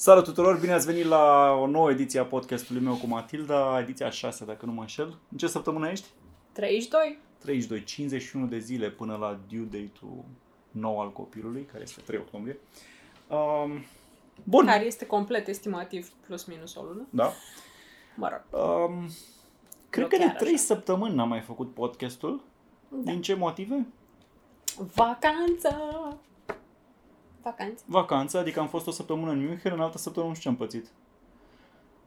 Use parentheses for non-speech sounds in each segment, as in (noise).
Salut tuturor, bine ați venit la o nouă ediție a podcastului meu cu Matilda, ediția 6 dacă nu mă înșel. În ce săptămână ești? 32. 32, 51 de zile până la due date-ul nou al copilului, care este 3 octombrie. Um, bun. Care este complet estimativ plus minus o lună. Da. Mă rog. Um, cred Nu că de chiar 3 așa. săptămâni n-am mai făcut podcastul. Da. Din ce motive? Vacanță! Vacanță. Vacanță, adică am fost o săptămână în München, în altă săptămână nu știu ce am pățit.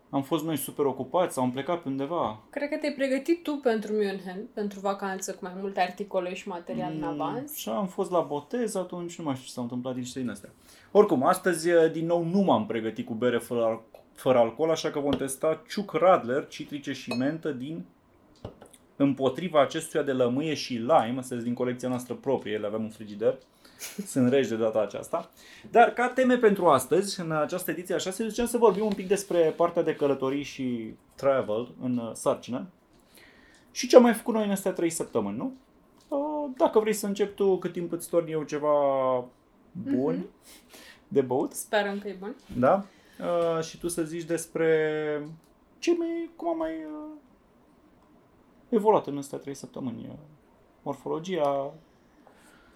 Am fost noi super ocupați sau am plecat pe undeva. Cred că te-ai pregătit tu pentru München, pentru vacanță, cu mai multe articole și material în Mm, avans. Și am fost la botez atunci, nu mai știu ce s-a întâmplat din din astea. Oricum, astăzi din nou nu m-am pregătit cu bere fără, al- fără alcool, așa că vom testa Ciuc Radler, citrice și mentă din împotriva acestuia de lămâie și lime, astea sunt din colecția noastră proprie, le avem în frigider. Sunt regi de data aceasta. Dar ca teme pentru astăzi, în această ediție așa, se ziceam să vorbim un pic despre partea de călătorii și travel în uh, sarcină. Și ce am mai făcut noi în astea trei săptămâni, nu? Uh, Dacă vrei să încep tu, cât timp îți torni eu ceva bun Mhm. de băut, Sperăm că e bun. da? Uh, și tu să zici despre ce mai, cum am mai uh, evoluat în astea trei săptămâni. Uh, Morfologia,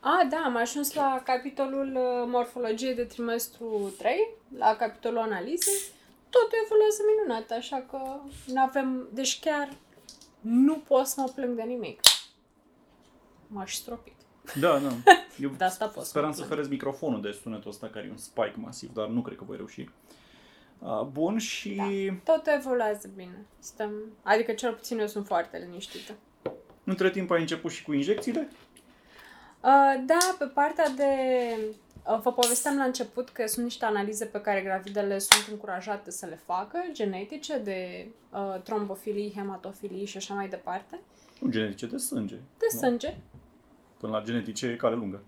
A, da, am ajuns la capitolul uh, morfologie de trimestru 3, la capitolul analize. Totul evoluează minunat, așa că nu avem... Deci chiar nu pot să mă plâng de nimic. M-aș stropit. Da, da. (laughs) Eu De asta pot să speram mă să plâng. ferez microfonul de sunetul ăsta care e un spike masiv, dar nu cred că voi reuși. Uh, Bun și... Da. Tot evoluează bine. Stăm... Adică cel puțin eu sunt foarte liniștită. Între timp ai început și cu injecțiile? Uh, da, pe partea de... Uh, vă povesteam la început că sunt niște analize pe care gravidele sunt încurajate să le facă, genetice, de uh, trombofilii, hematofilii și așa mai departe. Nu genetice, de sânge. De Nu? sânge. Până la genetice e cale lungă.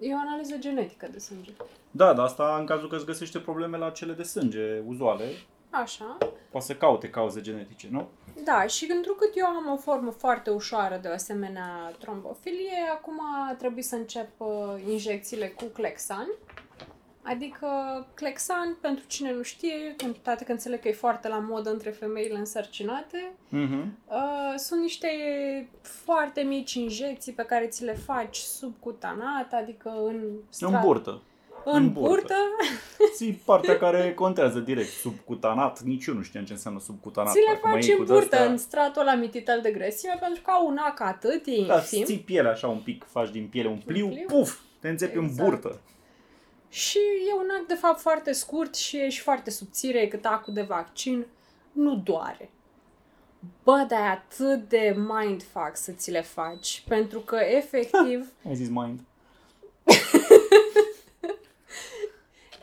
E o analiză genetică de sânge. Da, dar asta în cazul că îți găsește probleme la cele de sânge uzuale, Așa. poate să caute cauze genetice, nu? Da, și întrucât eu am o formă foarte ușoară de o asemenea trombofilie, acum trebuie să încep uh, injecțiile cu Clexan. Adică Clexan, pentru cine nu știe, cu toate că înțeleg că e foarte la modă între femeile însărcinate, Mhm. uh, sunt niște foarte mici injecții pe care ți le faci subcutanat, adică în În burtă. În, în în burtă. burtă. (laughs) Ții partea care contează direct, subcutanat. Nici eu nu știam ce înseamnă subcutanat. Ți le Parcă mă faci iei în cu burtă, de-astea- în stratul ăla mititel de grăsime, pentru că au un ac atât, e Da, infim. ții pielea așa un pic, faci din piele un pliu, pliu. puf, te înțepi în Exact. burtă. Și e un act, de fapt, foarte scurt și e și foarte subțire, cât acul de vaccin. Nu doare. Bă, dar e atât de mindfuck să ți le faci, pentru că, efectiv, (laughs) Ai zis mind.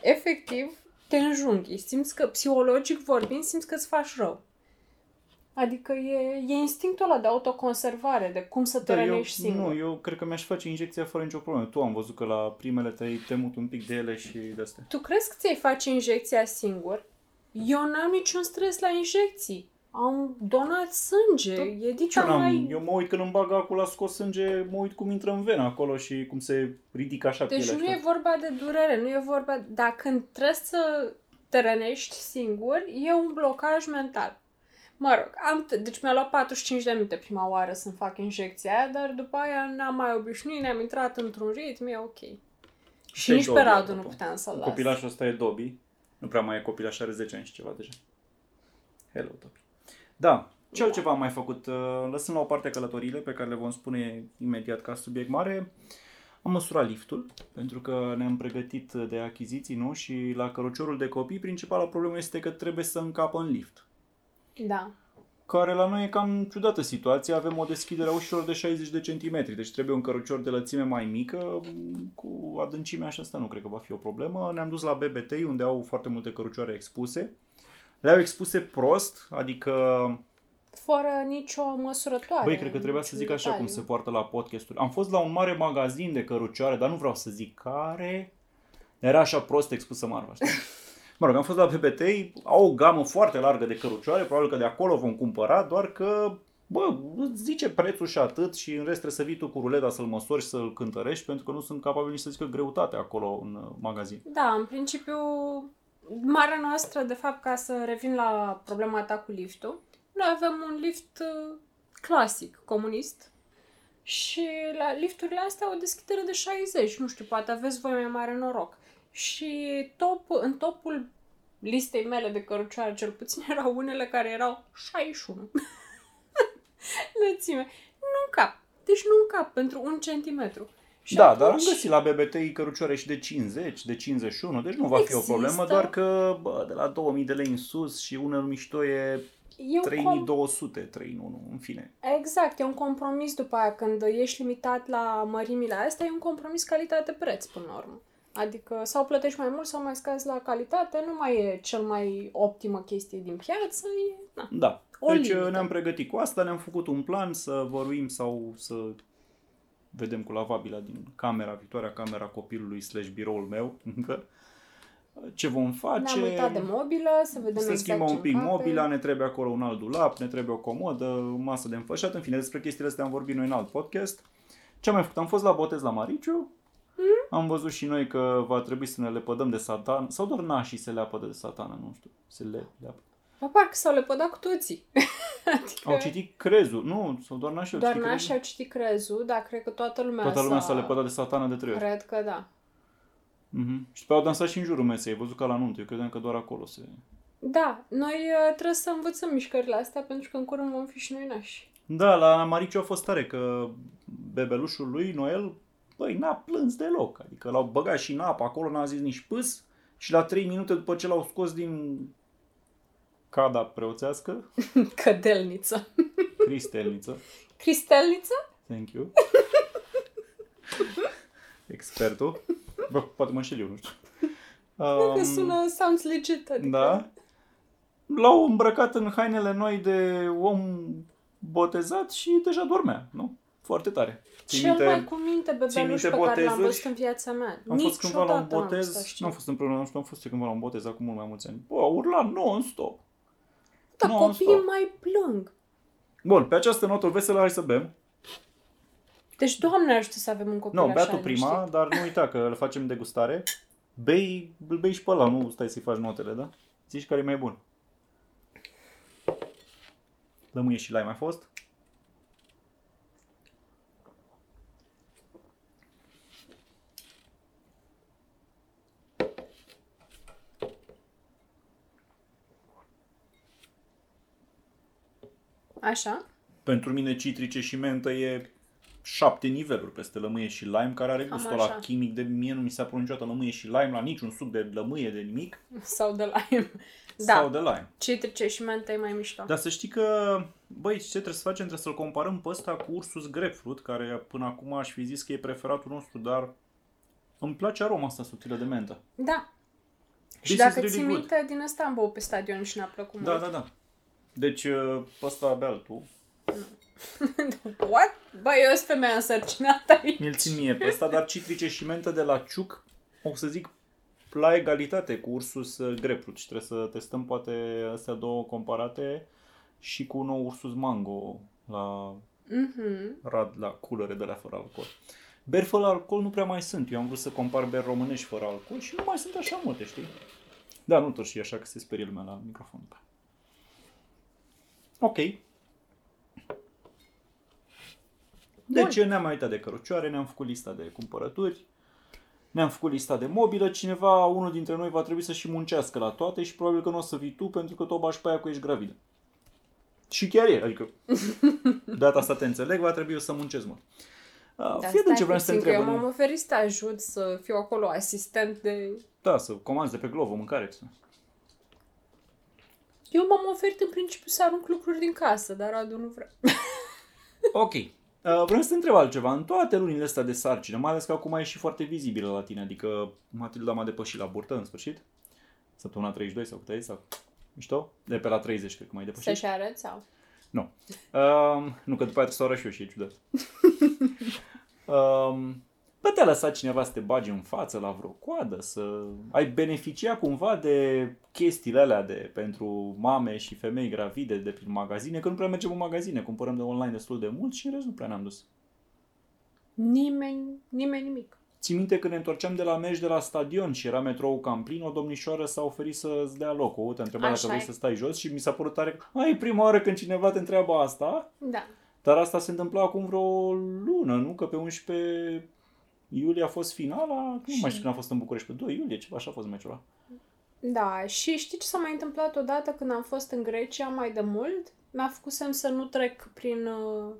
Efectiv, te înjunghi. Simți că, psihologic vorbind, simți că îți faci rău. Adică e, e instinctul ăla de autoconservare, de cum să te Da, eu, rănești singur. nu, eu cred că mi-aș face injecția fără nicio problemă. Tu am văzut că la primele te-ai temut un pic de ele și de astea. Tu crezi că ți-ai face injecția singur? Eu n-am niciun stres la injecții. Am donat sânge. Da, e Nici dita eu, n-am, mai... eu mă uit când îmi bag acolo la scos sânge, mă uit cum intră în venă acolo și cum se ridică așa Deci pielea. nu e așa. vorba de durere, nu e vorba... Dar când trebuie să te rănești singur, e un blocaj mental. Mă rog, am t- deci mi-a luat 45 de minute prima oară să-mi fac injecția aia, dar după aia n-am mai obișnuit, ne-am intrat într-un ritm, e ok. Și Și nici pe Dobby, Radu nu apropo. puteam să-l las. Copilașul ăsta e Dobby. Nu prea mai e copilaș, are 10 ani și ceva deja. Hello, Dobby. Da, ce Da. altceva am mai făcut? Uh, Lăsând la o parte călătoriile pe care le vom spune imediat ca subiect mare, am măsurat liftul, pentru că ne-am pregătit de achiziții, nu? Și la căruciorul de copii, principala problemă este că trebuie să încapă în lift. Da. Care la noi e cam ciudată situația, avem o deschidere a ușilor de 60 de centimetri, deci trebuie un cărucior de lățime mai mică, cu adâncimea așa asta nu cred că va fi o problemă. Ne-am dus la BBT unde au foarte multe cărucioare expuse. Le-au expuse prost, adică, Fără nicio măsurătoare. băi, cred că trebuia să zic așa cum se poartă la podcasturi. Am fost la un mare magazin de cărucioare, dar nu vreau să zic care. Era așa prost expusă marfa, știi? (laughs) Mă rog, am fost la PPT, au o gamă foarte largă de cărucioare, probabil că de acolo vom cumpăra, doar că, bă, îți zice prețul și atât și în rest trebuie să vii tu cu ruleta să-l măsori și să-l cântărești, pentru că nu sunt capabili nici să zică greutatea acolo în uh, magazin. Da, în principiu marea noastră, de fapt, ca să revin la problema ta cu liftul, noi avem un lift uh, clasic, comunist, și la lifturile astea o deschidere de 60, nu știu, poate aveți voi mai mare noroc. Și top, în topul listei mele de cărucioare, cel puțin, (laughs) erau unele care erau 61 (laughs) lățime. Nu în cap. Deci nu în cap, pentru un centimetru. Și da, atunci... dar am găsit la BBTI cărucioare și de 50, de 51, deci nu va fi o Există. problemă, doar că bă, de la 2000 de lei în sus și unul mișto e E un com- 3200, 31, în fine. Exact, e un compromis după aia. Când ești limitat la mărimile astea, e un compromis calitate-preț până la urmă. Adică sau plătești mai mult sau mai scazi la calitate, nu mai e cel mai optimă chestie din piață, e... Na. Da. O deci limită. ne-am pregătit cu asta, ne-am făcut un plan să vorbim sau să vedem cu lavabila din camera, viitoarea camera copilului slash biroul meu (laughs) încă. Ce vom face? Ne-am uitat de mobilă, să vedem Se exact schimbă ce un pic încape. mobila, ne trebuie acolo un alt dulap, ne trebuie o comodă, o masă de înfășat, în fine, despre chestiile astea am vorbit noi în alt podcast. Ce am mai făcut? Am fost la botez la Mariciu, Mhm. am văzut și noi că va trebui să ne lepădăm de satan, sau doar nașii se leapă de satană, nu știu, se le leapă. Bă, parcă s-au lepădat cu toții. (laughs) adică Au citit crezul, nu, sau doar nașii au doar citit nașii crezul. au citit crezul, dar cred că toată lumea Toată lumea s-a... s-a lepădat de satană de trei ori. Cred că da. Mhm. Și pe au dansat și în jurul mesei, ai văzut ca la nuntă, eu credeam că doar acolo se... Da, noi uh, trebuie să învățăm mișcările astea pentru că în curând vom fi și noi nași. Da, la Mariciu a fost tare că bebelușul lui, Noel, băi, n-a plâns deloc. Adică l-au băgat și în apă, acolo n-a zis nici pâs și la 3 minute după ce l-au scos din cada preoțească, (laughs) Cădelniță. Cristelniță, Cristelniță? thank you, expertul, bă, poate mă înșel eu, nu știu. Um, că Um, sună, sounds legit. Adică... Da. L-au îmbrăcat în hainele noi de om botezat și deja dormea, nu? Foarte tare. Ții Cel minte- mai cu minte ții bebeluș minte pe care l-am botezuri? văzut în viața mea. Am fost cândva la un Niciodată n-am botez, să știu. nu am fost împreună, nu știu, am fost eu cândva la un botez acum mult mai mulți ani. Bă, a urlat non-stop. Dar non-stop. copiii mai plâng. Bun, pe această notă veselă hai să bem. Deci, Doamne ajută să avem un copil Nu, așa bea tu prima, liniștit. dar nu uita că le facem degustare. Bei, îl bei și pe ăla, nu stai să-i faci notele, da? Zici care e mai bun. Lămâie și lai mai fost? Așa? Pentru mine citrice și mentă e șapte niveluri peste lămâie și lime, care are Cam gustul așa. ăla chimic de mie nu mi s-a părut niciodată lămâie și lime la niciun suc de lămâie de nimic Sau de lime. Da, sau de lime. citrice și mentă e mai mișto. Dar să știi că, băi, ce trebuie să facem? Trebuie să-l comparăm pe ăsta cu Ursus Grapefruit, care până acum aș fi zis că e preferatul nostru, dar îmi place aroma asta subtilă de mentă. Da. This Și dacă is really ții good. minte, din asta am băut pe stadion și ne-a plăcut Da, mult. da, da. Deci, uh, ăsta bea tu. (laughs) What? Bă, eu sunt femeia însărcinată aici. Mi-l țin mie pe ăsta, dar citrice și mentă de la Ciuc, o să zic, la egalitate cu Ursus uh, Grapefruit și trebuie să testăm poate astea două comparate și cu un nou Ursus Mango la Mhm. rad la culere de la fără alcool. Beri fără alcool nu prea mai sunt. Eu am vrut să compar beri românești fără alcool și nu mai sunt așa multe, știi? Da, nu tot și așa că se sperie lumea la microfon. Ok. Deci ne-am mai uitat de cărucioare, ne-am făcut lista de cumpărături, ne-am făcut lista de mobilă, cineva, unul dintre noi va trebui să și muncească la toate și probabil că nu o să vii tu pentru că tu o bași pe aia cu ești gravidă. Și chiar e, adică (laughs) data asta te înțeleg, va trebui eu să muncesc mult. Uh, Da, fii atent stai ce vreau să te puțin, că întreb. Eu m-am oferit să te ajut să fiu acolo asistent de... Da, să comanzi de pe Glovo mâncare. Eu m-am oferit în principiu să arunc lucruri din casă, dar Radu nu vrea. (laughs) Ok. Uh, vreau să te întreb altceva. În toate lunile astea de sarcină, mai ales că acum e și foarte vizibilă la tine, adică Matilda m-a depășit la burtă în sfârșit. Săptămâna 32 sau cât e? Sau... Mișto? De pe la 30 cred că m-ai depășit. Să-și arăt sau? Nu. Um, nu, că după aia trebuie să o arăt și eu și e ciudat. (laughs) um, bă, te-a lăsat cineva să te bagi în față la vreo coadă, să ai beneficia cumva de chestiile alea de, pentru mame și femei gravide de prin magazine, că nu prea mergem în magazine, cumpărăm de online destul de mult și în rest nu prea ne-am dus. Nimeni, nimeni nimic. Ți minte când ne întorceam de la meci de la stadion și era metrou cam plin, o domnișoară s-a oferit să-ți dea loc. O te întreba dacă Așa vrei e. să stai jos și mi s-a părut tare. Ai, prima oară când cineva te întreabă asta, Da. dar asta se întâmpla acum vreo lună, nu? Că pe 11 iulie a fost finala, nu mai știu când a fost în București, pe 2 iulie, ceva așa a fost meciul ăla. Da, și știi ce s-a mai întâmplat odată când am fost în Grecia mai de mult? Mi-a făcut semn să nu trec prin uh,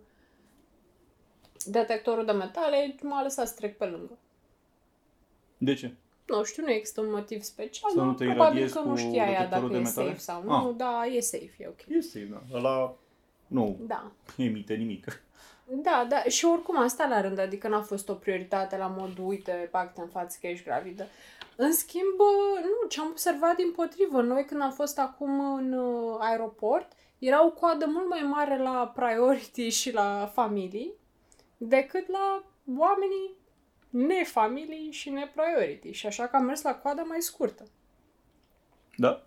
detectorul de metale, m-a lăsat să trec pe lângă. De ce? Nu știu, nu există un motiv special, Să nu dar te probabil iradiezi că nu cu știa ea detectorul dacă de e metale? safe sau Ah. nu. Da, e safe, e ok. Este, da. Ăla nu Da. emite nimic. Da, da, și oricum asta la rând, adică n-a fost o prioritate la mod, uite, pacte în față că ești gravidă. În schimb, bă, nu, ce am observat din potrivă, noi când am fost acum în uh, aeroport, era o coadă mult mai mare la priority (laughs) și la familii decât la oamenii nefamilii și nepriority. Și așa că am mers la coada mai scurtă. Da?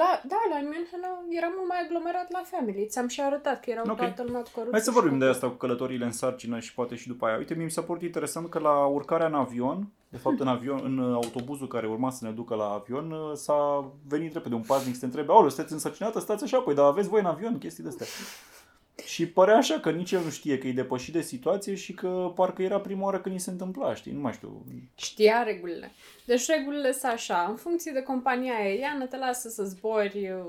La, da, la München era mult mai aglomerat la family. Ți-am și arătat că erau Ok. toată lumea cu căruță Hai să și vorbim de cu- asta cu călătoriile în sarcină și poate și după aia. Uite, mie mi s-a părut interesant că la urcarea în avion, de fapt în avion, în autobuzul care urma să ne ducă la avion, s-a venit repede un paznic să te întrebe, aoleu, sunteți însărcinată? Stați așa, păi, dar aveți voi în avion chestii de astea. Și părea așa că nici el nu știe că e depășit de situație și că parcă era prima oară când i se întâmpla, știi? Nu mai știu. Știa regulile. Deci regulile sunt așa, în funcție de compania aeriană te lasă să zbori uh,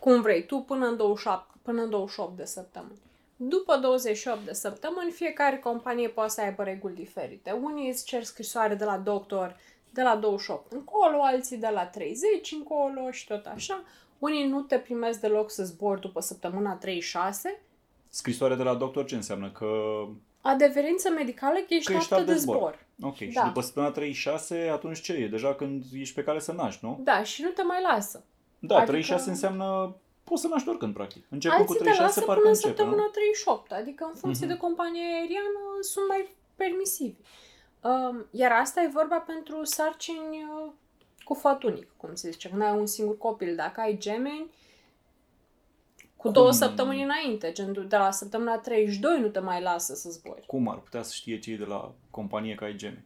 cum vrei tu până în 27, până în 28 de săptămâni. După 28 de săptămâni, fiecare companie poate să aibă reguli diferite. Unii îți cer scrisoare de la doctor de la 28 încolo, alții de la 30 încolo și tot așa. Unii nu te primesc deloc să zbori după săptămâna 36. Scrisoarea de la doctor ce înseamnă? Că, Adeverință medicală că ești că ești aptă apt de zbor. Ok, și Da. după săptămâna 36, atunci ce e? Deja când ești pe cale să naști, nu? Da, și nu te mai lasă. Da, Adică- 36 înseamnă poți să naști oricând, practic. Începând cu Alții te 36, lasă parcă până în începe, săptămâna nu? 38, adică în funcție Mhm. de compania aeriană sunt mai permisivi. Um, iar asta e vorba pentru sarcini uh, cu făt unic, cum se zice, când ai un singur copil. Dacă ai gemeni, cu Cum? două săptămâni înainte, gen de la săptămâna 32 nu te mai lasă să zbori. Cum ar putea să știe cei de la companie că ai geme?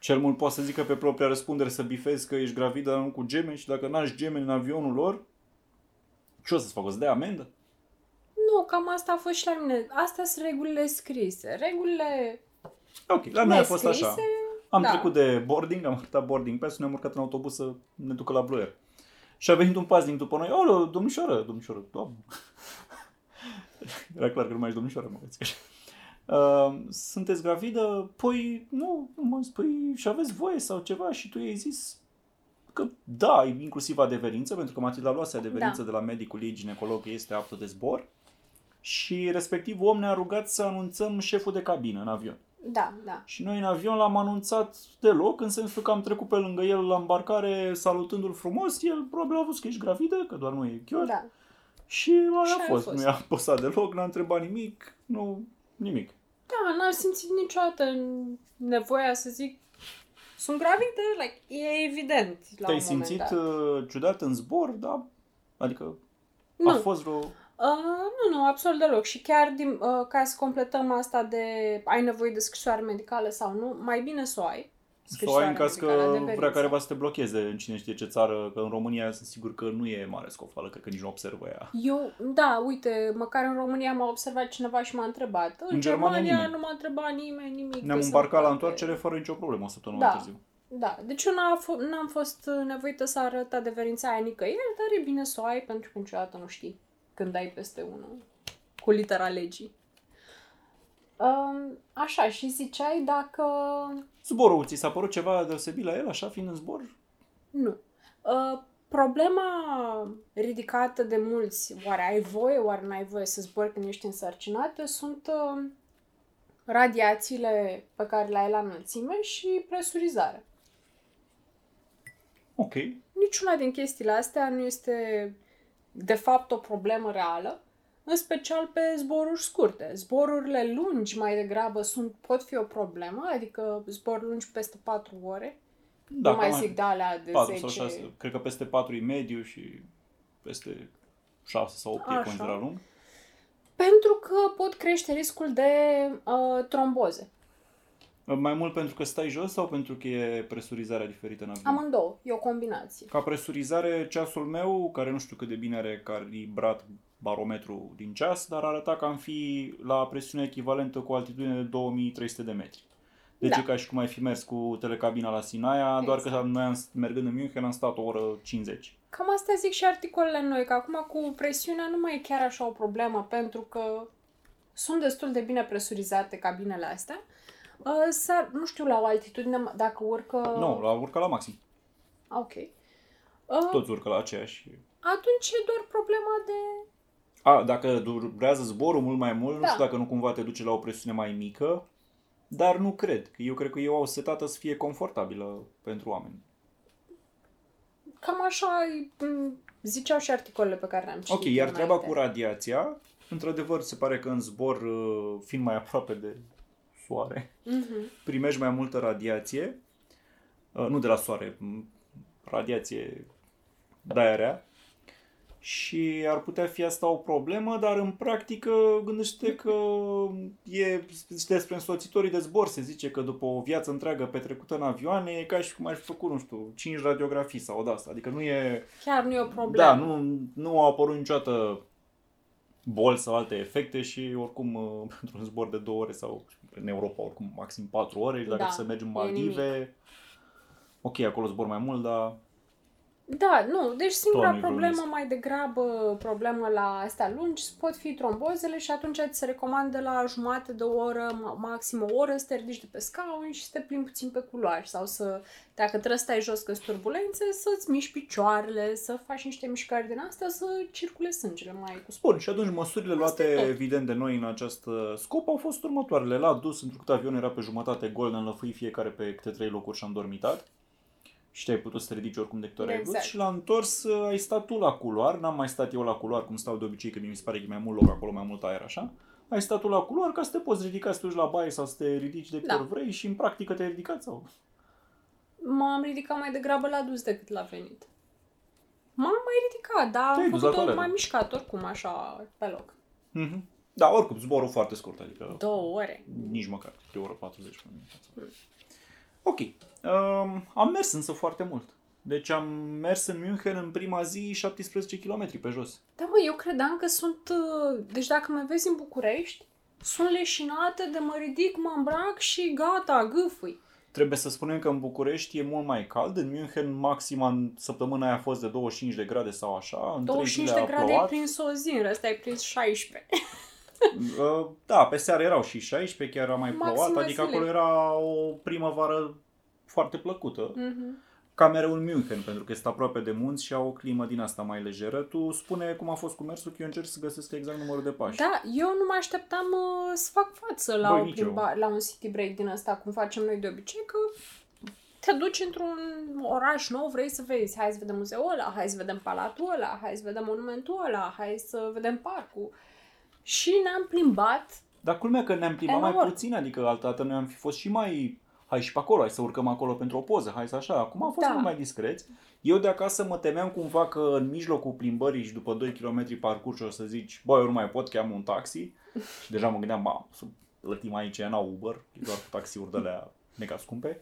Cel mult poate să zică pe propria răspundere să bifezi că ești gravidă dar nu cu gemeni și dacă n-ai gemeni în avionul lor, ce o să-ți facă? O să dea amendă? Nu, cam asta a fost și la mine. Astea sunt regulile scrise. Regulile Ok, la noi a fost așa. Nescrise, Am da. trecut de boarding, am arătat boarding pass ne-am urcat în autobuz să ne ducă la Blue Air. Și a venit un paznic după noi. Oh, domnișoară, domnișoară, doamnă. (laughs) Era clar că nu mai ești domnișoară, mă vezi. Uh, sunteți gravidă? Păi, nu, nu mă păi și aveți voie sau ceva și tu i-ai zis că da, inclusiv adeverință, pentru că Matilda luase adeverință Da. de la medicul ei ginecolog că este aptă de zbor și respectiv om ne-a rugat să anunțăm șeful de cabină în avion. Da, da. Și noi în avion l-am anunțat deloc, în sensul că am trecut pe lângă el la embarcare salutându-l frumos. El probabil a văzut că ești gravidă, că doar nu e chiar. da. Și aia Și a aia a fost. fost. Nu i-a posat deloc, n-a întrebat nimic, nu, nimic. Da, n-am simțit niciodată nevoia să zic sunt gravidă, like, e evident la Te-ai un moment simțit dat. uh, ciudat în zbor, da? Adică Nu, a fost vreo... uh, nu, nu, absolut deloc. Și chiar din, uh, ca să completăm asta de ai nevoie de scrisoare medicală sau nu, mai bine să o ai. Sau ai în caz că medicală, vrea adeverință. careva să te blocheze în cine știe ce țară, că în România sunt sigur că nu e mare scofală, cred că nici nu observă ea. Eu, da, uite, măcar în România m-a observat cineva și m-a întrebat. În, În Germania Germania, nimeni. nu m-a întrebat nimeni nimic. Ne-am de îmbarcat la sănătate. întoarcere fără nicio problemă o săptămână Da. mai târziu. Da, deci eu n-am, f- n-am fost uh, nevoită să arăt adeverința aia nicăieri, dar e bine să o ai pentru că niciodată nu știi când ai peste unul cu litera legii. Um, așa, și ziceai dacă... Zborul, ți s-a părut ceva deosebit la el, așa, fiind în zbor? Nu. Uh, problema ridicată de mulți, oare ai voie, oare n-ai voie să zbori când ești însărcinată, sunt uh, radiațiile pe care le ai la înălțime și presurizarea. Ok. Niciuna din chestiile astea nu este de fapt o problemă reală, în special pe zboruri scurte. Zborurile lungi mai degrabă sunt, pot fi o problemă, adică zboruri lungi peste 4 ore. Da, nu mai cam zic de alea de 4 10. sau 6, cred că peste 4 e mediu și peste 6 sau 8 e Așa. considerat lung. Pentru că pot crește riscul de uh, tromboze. Mai mult pentru că stai jos sau pentru că e presurizarea diferită în avion? Amândouă, e o combinație. Ca presurizare, ceasul meu, care nu știu cât de bine are calibrat barometru din ceas, dar arăta că am fi la presiune echivalentă cu altitudine de 2300 de metri. Deci Da. e ca și cum ai fi mers cu telecabina la Sinaia, doar că Exact. noi am, mergând în München am stat o oră 50. Cam asta zic și articolele noi, că acum cu presiunea nu mai e chiar așa o problemă, pentru că sunt destul de bine presurizate cabinele astea. Uh, Să, nu știu la o altitudine, dacă urcă... Nu, la urcă la maxim. Ah, Ok. Uh, Toți urcă la aceeași. Atunci e doar problema de... A, dacă durează zborul mult mai mult, nu Da. știu dacă nu cumva te duce la o presiune mai mică, dar nu cred. Eu cred că eu au setată să fie confortabilă pentru oameni. Cam așa m, ziceau și articolele pe care le-am citit. Ok, iar treaba înainte. cu radiația, într-adevăr, se pare că în zbor, uh, fiind mai (laughs) aproape de soare, Mhm. primești mai multă radiație, uh, nu de la soare, m, radiație de aia rea, și ar putea fi asta o problemă, dar în practică gândește că e despre însoțitorii de zbor, se zice că după o viață întreagă petrecută în avioane, e ca și cum ai fi făcut, nu știu, 5 radiografii sau de asta, adică nu e... Chiar nu e o problemă. Da, nu, nu au apărut niciodată boli sau alte efecte și oricum uh, (laughs) pentru un zbor de două ore sau în Europa oricum maxim patru ore, dacă Da, să mergi în e Maldive, ok, acolo zbor mai mult, dar Da, nu. Deci singura Doamne, problemă, glumesc. mai degrabă problemă la astea lungi, pot fi trombozele și atunci ți se recomandă la jumătate de oră, ma- maxim o oră, să te ridici de pe scaun și să te plimbi puțin pe culoare sau să, dacă trebuie să stai jos că sunt turbulențe, să-ți miști picioarele, să faci niște mișcări din astea, să circule sângele mai cu spor. Bun, și atunci măsurile Asta e luate tot. evident de noi în acest uh, scop au fost următoarele. La dus, întrucât avionul era pe jumătate gol, ne înlăfui fiecare pe câte trei locuri și am dormitat. Și te-ai putut să te ridici oricum de câte ori ai vrut. Exact. Și la întors uh, ai stat tu la culoar, n-am mai stat eu la culoar cum stau de obicei, că mi se pare că e mai mult loc acolo, mai mult aer așa. Ai stat tu la culoar ca să te poți ridica să te duci la baie sau să te ridici de câte Da. ori vrei și în practică te-ai ridicat sau... M-am ridicat mai degrabă la dus decât la venit. M-am mai ridicat, dar Te-ai am dus la făcut-o, toaletă. m-am mișcat oricum așa pe loc. Mm-hmm. Da, oricum, zborul foarte scurt, adică Două ore. Nici măcar, de o oră 40 de minute. Ok. Um, am mers însă foarte mult. Deci am mers în München în prima zi 17 km pe jos. Da, mă, eu credeam că sunt... uh, Deci dacă mă vezi în București, sunt leșinată de mă ridic, mă îmbrac și gata, gâfâi. Trebuie să spunem că în București e mult mai cald. În München maxima în săptămâna aia a fost de 25 de grade sau așa. În 25 trei de zile a grade ai plouat. prins o zi, în rest ai prins 16. (laughs) Uh, Da, pe seară erau și 16, chiar a mai Maxime plouat. Adică zile. acolo era o primăvară foarte plăcută. Mhm. Ca mereu în München, pentru că este aproape de munți și au o climă din asta mai lejeră. Tu spune cum a fost cu mersul, că eu încerc să găsesc exact numărul de pași. Da, eu nu mă așteptam uh, să fac față la, Băi, o nici plimba, la un city break din ăsta, cum facem noi de obicei, că te duci într-un oraș nou, vrei să vezi, hai să vedem muzeul ăla, hai să vedem palatul ăla, hai să vedem monumentul ăla, hai să vedem parcul. Și ne-am plimbat Dar culmea că ne-am plimbat mai Enorm. puțin, adică altă dată noi am fi fost și mai... Hai și pe acolo, hai să urcăm acolo pentru o poză, hai să așa. Acum am fost Da. mult mai discreți. Eu de acasă mă temeam cumva că în mijlocul plimbării și după 2 km parcurs o să zici, bă, eu nu mai pot, cheam un taxi. Și deja mă gândeam, ba, să plătim aici, n-au Uber, e doar cu taxiuri de alea mega scumpe.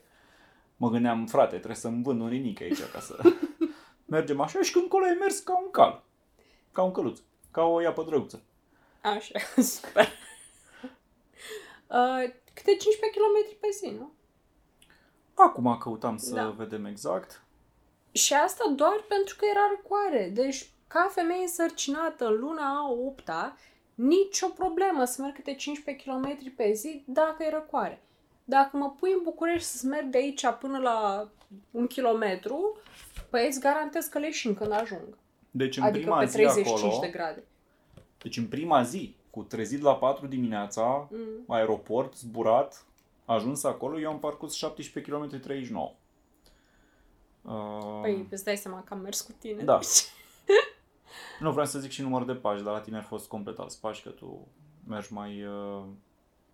Mă gândeam, frate, trebuie să-mi vând un rinic aici ca să (laughs) mergem așa și când colo ai mers ca un cal, ca un căluț, ca o iapă drăguță. Așa, (laughs) super. Uh, câte 15 km pe zi, nu? Acum căutam să Da. vedem exact. Și asta doar pentru că era răcoare. Deci, ca femeie însărcinată în luna a 8 nicio problemă să merg câte 15 km pe zi dacă e răcoare. Dacă mă pui în București să merg de aici până la un kilometru, păi îți garantez că leșin când ajung. Deci în adică prima pe zi 35 acolo, de grade. Deci în prima zi, cu trezit la 4 dimineața, Mm. aeroport, zburat, ajuns acolo, eu am parcurs 17 km 39. Uh, Păi îți dai seama că am mers cu tine. Da. Nu vreau să zic și numărul de pași, dar la tine a fost complet alți pași, că tu mergi mai uh,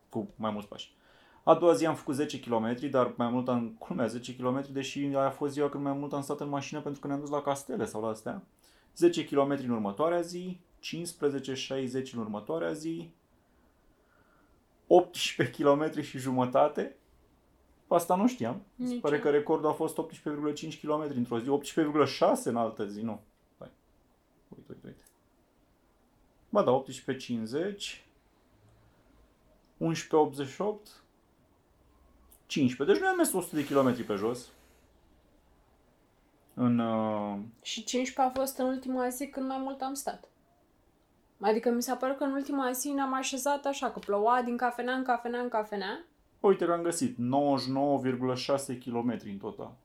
cu mai mulți pași. A doua zi am făcut 10 km, dar mai mult am, culmea, 10 km, deși aia a fost ziua când mai mult am stat în mașină pentru că ne-am dus la castele sau la astea. 10 km în următoarea zi, 15, 60 în următoarea zi, 18 km și jumătate Asta nu știam. Se Nici pare eu. că recordul a fost 18,5 km într-o zi, 18,6 în altă zi, nu. Hai. Uite, uite, uite. Ba da, 18,50, 11,88, 15. Deci noi am mers 100 de km pe jos. În, uh, Și 15 a fost în ultima zi când mai mult am stat. Adică mi s-a părut că în ultima zi ne-am așezat așa, că ploua din cafenea în cafenea în cafenea. uite că am găsit 99,6 km în total.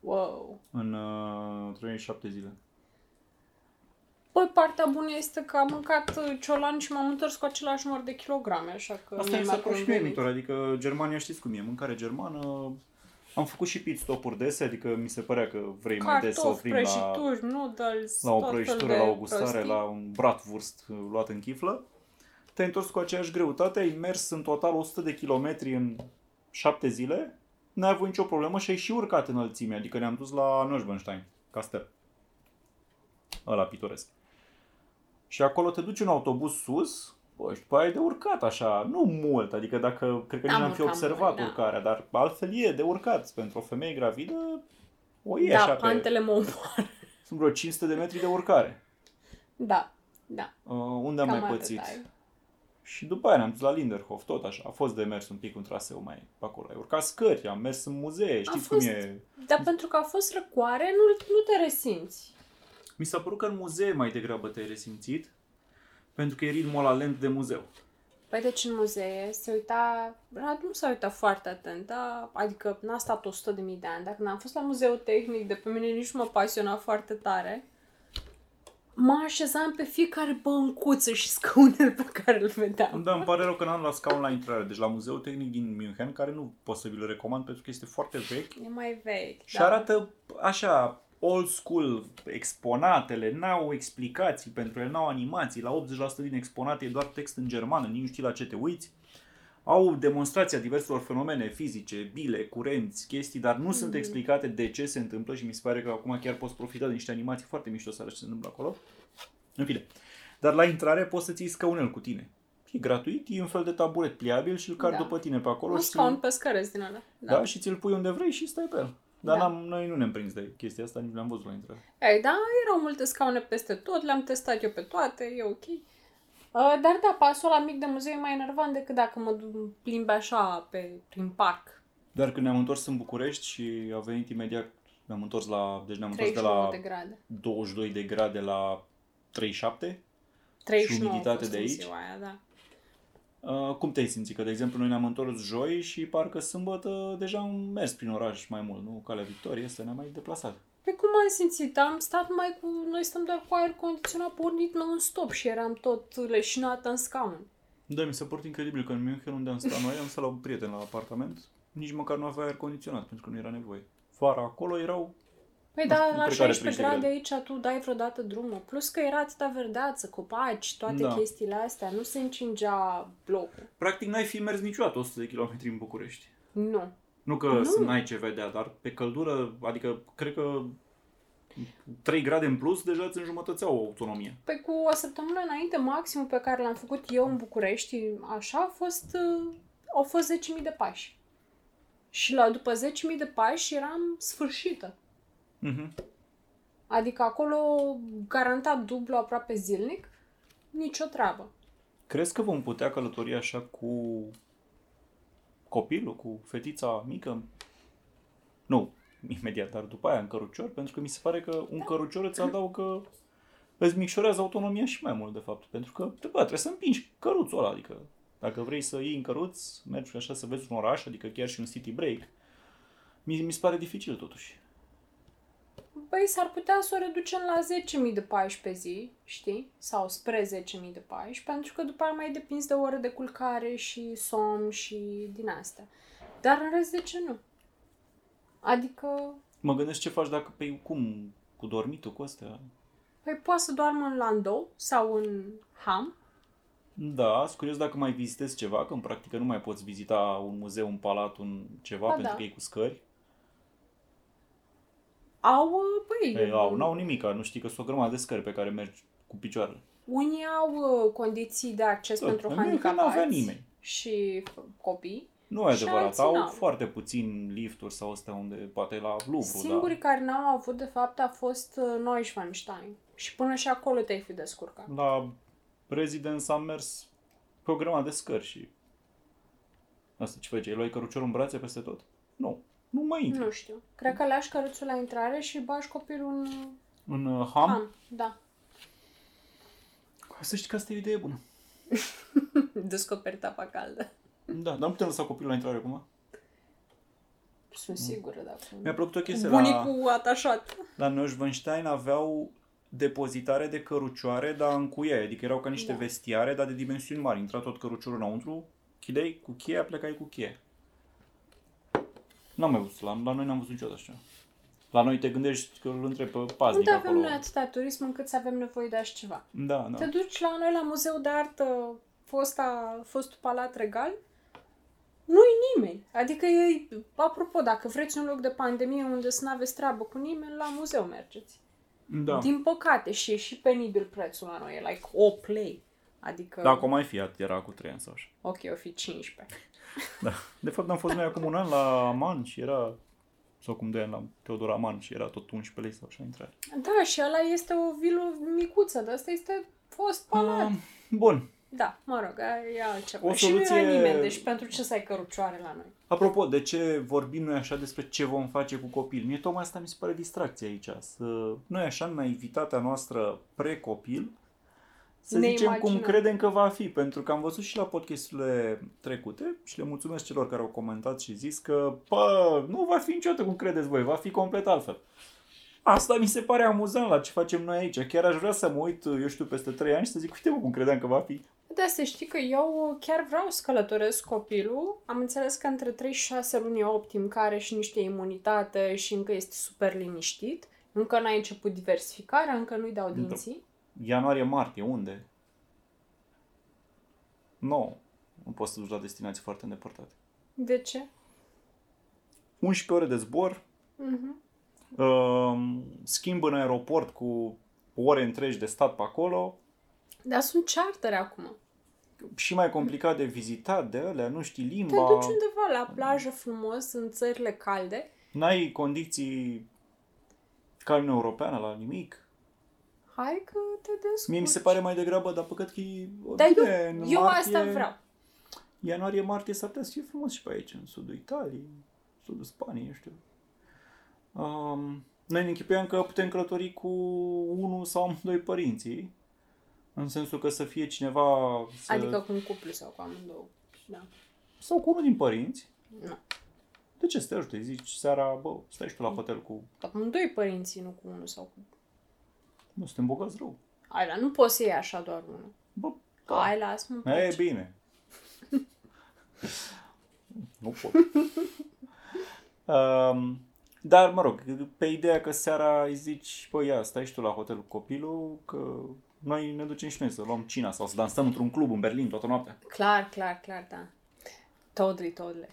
Wow! În uh, 37 zile. Păi, partea bună este că am mâncat uh, ciolan și m-am întors cu același număr de kilograme, așa că Asta nu mi m-a s-a părut și mie convenit. mitor, adică Germania știți cum e, mâncare germană. Am făcut și pit stopuri dese, adică mi se părea că vrei mai des să Cartofi, oprim la, prăjituri, noodles, la o tot felul prăjitură, de la o gustare, prostii. la un bratwurst uh, luat în chiflă. Te-ai întors cu aceeași greutate, ai mers în total 100 de kilometri în 7 zile, n-ai avut nicio problemă și ai și urcat înălțime, adică ne-am dus la Neuschwanstein, castel. Ăla pitoresc. Și acolo te duci în autobuz sus, bă, și după aia e de urcat așa, nu mult, adică dacă, cred că nici N-am n-am fi urcat observat mult, da. urcarea, dar altfel e de urcat. Pentru o femeie gravidă, o e Da, așa pe... pantele mă omoară. Sunt vreo 500 de metri de urcare. Da, da. Uh, unde am Cam mai atât pățit? ai. Și după aia ne-am dus la Linderhof, tot așa. A fost de mers un pic un traseu mai pe acolo. Ai urcat scări, am mers în muzee, știți fost- cum e. Dar pentru că a fost răcoare, nu, nu te resimți. Mi s-a părut că în muzee mai degrabă te-ai resimțit, pentru că e ritmul ăla lent de muzeu. Păi deci în muzee se uita, Radu nu s-a uitat foarte atent, da? adică n-a stat 100 de mii de ani. Dacă n-am fost la muzeul tehnic, de pe mine nici nu mă pasiona foarte tare. Mă așezam pe fiecare băncuță și scaunele pe care îl vedeam. Da, îmi pare rău că n-am luat scaun la intrare. Deci la Muzeul Tehnic din München, care nu pot să vi-l recomand pentru că este foarte vechi E mai vechi. și da. arată așa old school, exponatele, n-au explicații pentru ele, n-au animații. La 80% din exponate e doar text în germană, nici nu știi la ce te uiți. Au demonstrația diverselor fenomene fizice, bile, curenți, chestii, dar nu sunt Mhm. explicate de ce se întâmplă și mi se pare că acum chiar poți profita de niște animații foarte mișto să arăți ce se întâmplă acolo. În fine. Dar la intrare poți să ții scaunel cu tine. E gratuit, e un fel de taburet pliabil și îl cari Da. după tine pe acolo. Un și ți-l- scaun pescăresc din ăla. da. da, și ți-l pui unde vrei și stai pe el. Dar Da. n-am, noi nu ne-am prins de chestia asta, nici nu am văzut la intrare. Ei, da, erau multe scaune peste tot, le-am testat eu pe toate, e ok. Uh, dar da, pasul ăla mic de muzeu e mai enervant decât dacă mă du- plimb așa pe, prin parc. Dar când ne-am întors în București și a venit imediat, ne-am întors la, deci ne-am întors de 39 la de grade. 22 de grade la 37. 39 umiditate a fost de în aici? ziua aia, da. Uh, cum te-ai simțit? Că, de exemplu, noi ne-am întors joi și parcă sâmbătă deja am mers prin oraș mai mult, nu? Calea Victoriei, să ne-am mai deplasat. Pe cum am simțit? Am stat mai cu... Noi stăm doar cu aer condiționat pornit non-stop și eram tot leșinată în scaun. Da, mi s-a părut incredibil că în München, unde am stat noi, am stat la un prieten la apartament, nici măcar nu avea aer condiționat, pentru că nu era nevoie. Vara acolo erau Păi Nu da, știu, nu la cred că are 16 prinse grade grele. aici tu dai vreodată drumul. Plus că era atâta verdeață, copaci, toate Da. chestiile astea. Nu se încingea blocul. Practic n-ai fi mers niciodată 100 de kilometri în București. Nu. Nu că Nu. nu. n-ai ce vedea, dar pe căldură, adică cred că 3 grade în plus deja îți înjumătățeau autonomia. Păi cu o săptămână înainte, maximul pe care l-am făcut eu în București, așa, a fost, uh, au fost 10.000 de pași. Și la după 10.000 de pași eram sfârșită. Mhm. Adică acolo, garantat dublu aproape zilnic, nicio treabă. Crezi că vom putea călători așa cu copilul, cu fetița mică? Nu, imediat, dar după aia în cărucior, pentru că mi se pare că un cărucior îți adaugă, îți micșorează autonomia și mai mult, de fapt. Pentru că, bă, trebuie să împingi căruțul ăla, adică dacă vrei să iei în căruț, mergi așa să vezi un oraș, adică chiar și un city break, mi, mi se pare dificil totuși. Băi, s-ar putea să o reducem la 10.000 de pași pe zi, știi? Sau spre 10.000 de pași, pentru că după aia mai depinzi de ore de culcare și somn și din astea. Dar în rest, de ce nu? Adică, Mă gândesc ce faci dacă, pe cum, cu dormitul, cu astea. păi poți să doarmă în landou sau în ham. Da, sunt curios dacă mai vizitezi ceva, că în practică nu mai poți vizita un muzeu, un palat, un ceva, Ba pentru da. că e cu scări. Au, uh, băi, Ei, au, n-au nimic, nu știi că sunt o grămadă de scări pe care mergi cu picioarele. unii au uh, condiții de acces Da, pentru în München handicapați n-avea nimeni. și f- copii. Nu e Și adevărat, alții au n-au. foarte puțin lifturi sau astea unde, poate la Louvre, Singurii da. care n-au avut, de fapt, a fost uh, Neuschwanstein. Și până și acolo te-ai fi descurcat. La Residence am mers pe o grămadă de scări și... Asta ce făceai? Luai căruciorul în brațe peste tot? Nu. Nu mai intri. Nu știu. Cred că lași căruțul la intrare și bași copilul în În uh, ham? ham. Da. Să știi că asta e o idee bună. (laughs) Descoperi apa caldă. Da, dar nu putem lăsa copilul la intrare acum. Sunt sigură dacă... Mi-a plăcut o chestie la, Bunicul atașat. la Neuschwanstein aveau depozitare de cărucioare, dar în cuie, adică erau ca niște Da. vestiare, dar de dimensiuni mari. Intra tot căruciorul înăuntru, chideai cu cheia, plecai cu cheia. N-am mai văzut, la, la noi n-am văzut niciodată așa. La noi te gândești că îl întrebi pe paznic Unde avem acolo. noi atâta turism încât să avem nevoie de așa ceva? Da, da. Te duci la noi la Muzeu de Artă, fosta, fostul Palat Regal, nu-i nimeni. Adică e, apropo, dacă vreți un loc de pandemie unde să n-aveți treabă cu nimeni, la muzeu mergeți. Da. Din păcate, și e și penibil prețul la noi, e like o play. Adică, Dacă o mai fi, era cu 3 ani sau așa. ok, o fi 15. Da. De fapt, am fost noi acum un an la Aman și era, sau cum de ani la Teodor Aman și era tot 11 lei sau așa intrare. Da, și ăla este o vilă micuță, dar asta este fost palat. Uh, bun. Da, mă rog, aia e altceva. O Și nu soluție- era nimeni, deci pentru ce să ai cărucioare la noi? Apropo, de ce vorbim noi așa despre ce vom face cu copil? Mie tocmai asta mi se pare distracție aici. Să, noi așa, în naivitatea noastră pre-copil, să Ne zicem cum imaginăm. credem că va fi. Pentru că am văzut și la podcasturile trecute și le mulțumesc celor care au comentat și zis că, pă, nu va fi niciodată cum credeți voi, va fi complet altfel. Asta mi se pare amuzant la ce facem noi aici. Chiar aș vrea să mă uit, eu știu, peste 3 ani și să zic, uite mă cum credeam că va fi. Da, să știi că eu chiar vreau să călătoresc copilul. Am înțeles că între 3 și 6 luni e optim, care are și niște imunitate și încă este super liniștit. Încă n-ai început diversificarea, încă nu-i dau dinții. Ianuarie-martie, unde? Nu. Nu poți să duci la destinații foarte îndepărtate. De ce? 11 ore de zbor, Mhm. uh, schimb în aeroport cu ore întregi de stat pe acolo, Dar sunt chartere acum. și mai complicat de vizitat de alea, nu știi Te limba, duci undeva la plajă frumos, în țările calde. n-ai condiții ca în Europeană la nimic. Hai că te descurci. Mie mi se pare mai degrabă, dar păcat că e Dar bine, eu, în eu martie, asta vreau. Ianuarie-martie s-ar putea să fie frumos și pe aici, în sudul Italiei, sudul Spaniei, eu știu. Um, noi ne închipuiam că putem călători cu unul sau doi părinții, în sensul că să fie cineva să... Adică cu un cuplu sau cu amândouă. Da. sau cu unul din părinți. Nu. De ce să te ajute? Zici seara, bă, stai și tu la hotel cu... Amândoi părinții, nu cu unul sau cu... Nu, suntem bogați rău. Hai, dar nu poți să iei așa doar unul. Bă, Hai, lasă-mă. E pleci. bine. (laughs) nu pot. um, dar, mă rog, pe ideea că seara îi zici, bă, ia, stai și tu la hotel cu copilul, că noi ne ducem și noi să luăm cina sau să dansăm într-un club în Berlin toată noaptea. Clar, clar, clar, da. Totally, totally.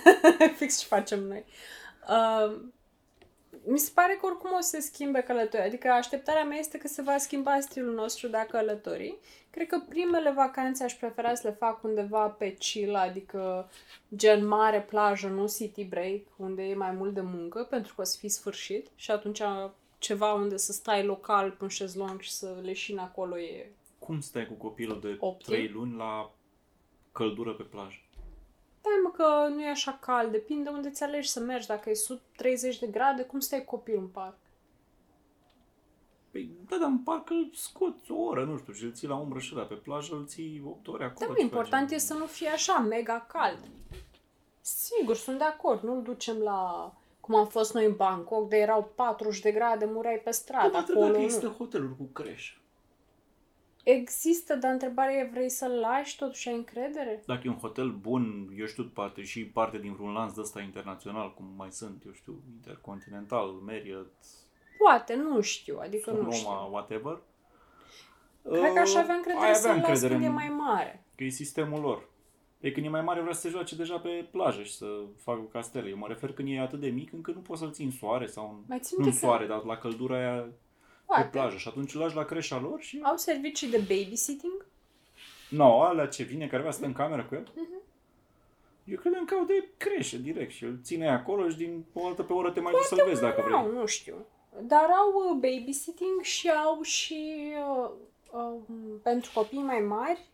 (laughs) Fix ce facem noi. Uh, mi se pare că oricum o să se schimbe călătoria. Adică așteptarea mea este că se va schimba stilul nostru de a călători. Cred că primele vacanțe aș prefera să le fac undeva pe chill, adică gen mare plajă, nu city break, unde e mai mult de muncă, pentru că o să fii sfârșit și atunci ceva unde să stai local pe un șezlong și să leșini acolo e Cum stai cu copilul de Optim. 3 luni la căldură pe plajă? Da, mă, că nu e așa cald. Depinde unde ți alegi să mergi. Dacă e sub 30 de grade, cum stai copil în parc? Păi, da, dar în parc îl scoți o oră, nu știu, și îl ții la umbră și la pe plajă îl ții 8 ore acolo. Da, ce important facem? e să nu fie așa mega cald. Sigur, sunt de acord. Nu-l ducem la... Cum am fost noi în Bangkok, de erau 40 de grade, mureai pe Da, stradă. mă întreb Acolo dacă nu. există hoteluri cu creș. Există, dar întrebarea e, vrei să-l lași, totuși ai încredere? Dacă e un hotel bun, eu știu, parte și parte din vreun lanț de ăsta internațional, cum mai sunt, eu știu, Intercontinental, Marriott, Poate, nu știu, adică nu Sonoma, știu. whatever. Cred că aș avea Uh, încredere ai să-l avea las încredere când e în- mai mare. Că e sistemul lor. E când e mai mare vrea să se joace deja pe plajă și să facă castele. Eu mă refer când e atât de mic încât nu poți să-l ții în soare sau în, Mai țin nu în că- soare, dar la căldura aia pe Poate. plajă. Și atunci îl lași la creșa lor și... Au servicii de babysitting? Nu, no, alea ce vine, care vrea să stă în cameră cu el? Eu credeam că au de creșe direct și îl ține acolo și din o altă pe oră te mai duci să-l vezi dacă vrei. Nu, nu știu. Dar au uh, babysitting și au și uh, uh, pentru copii mai mari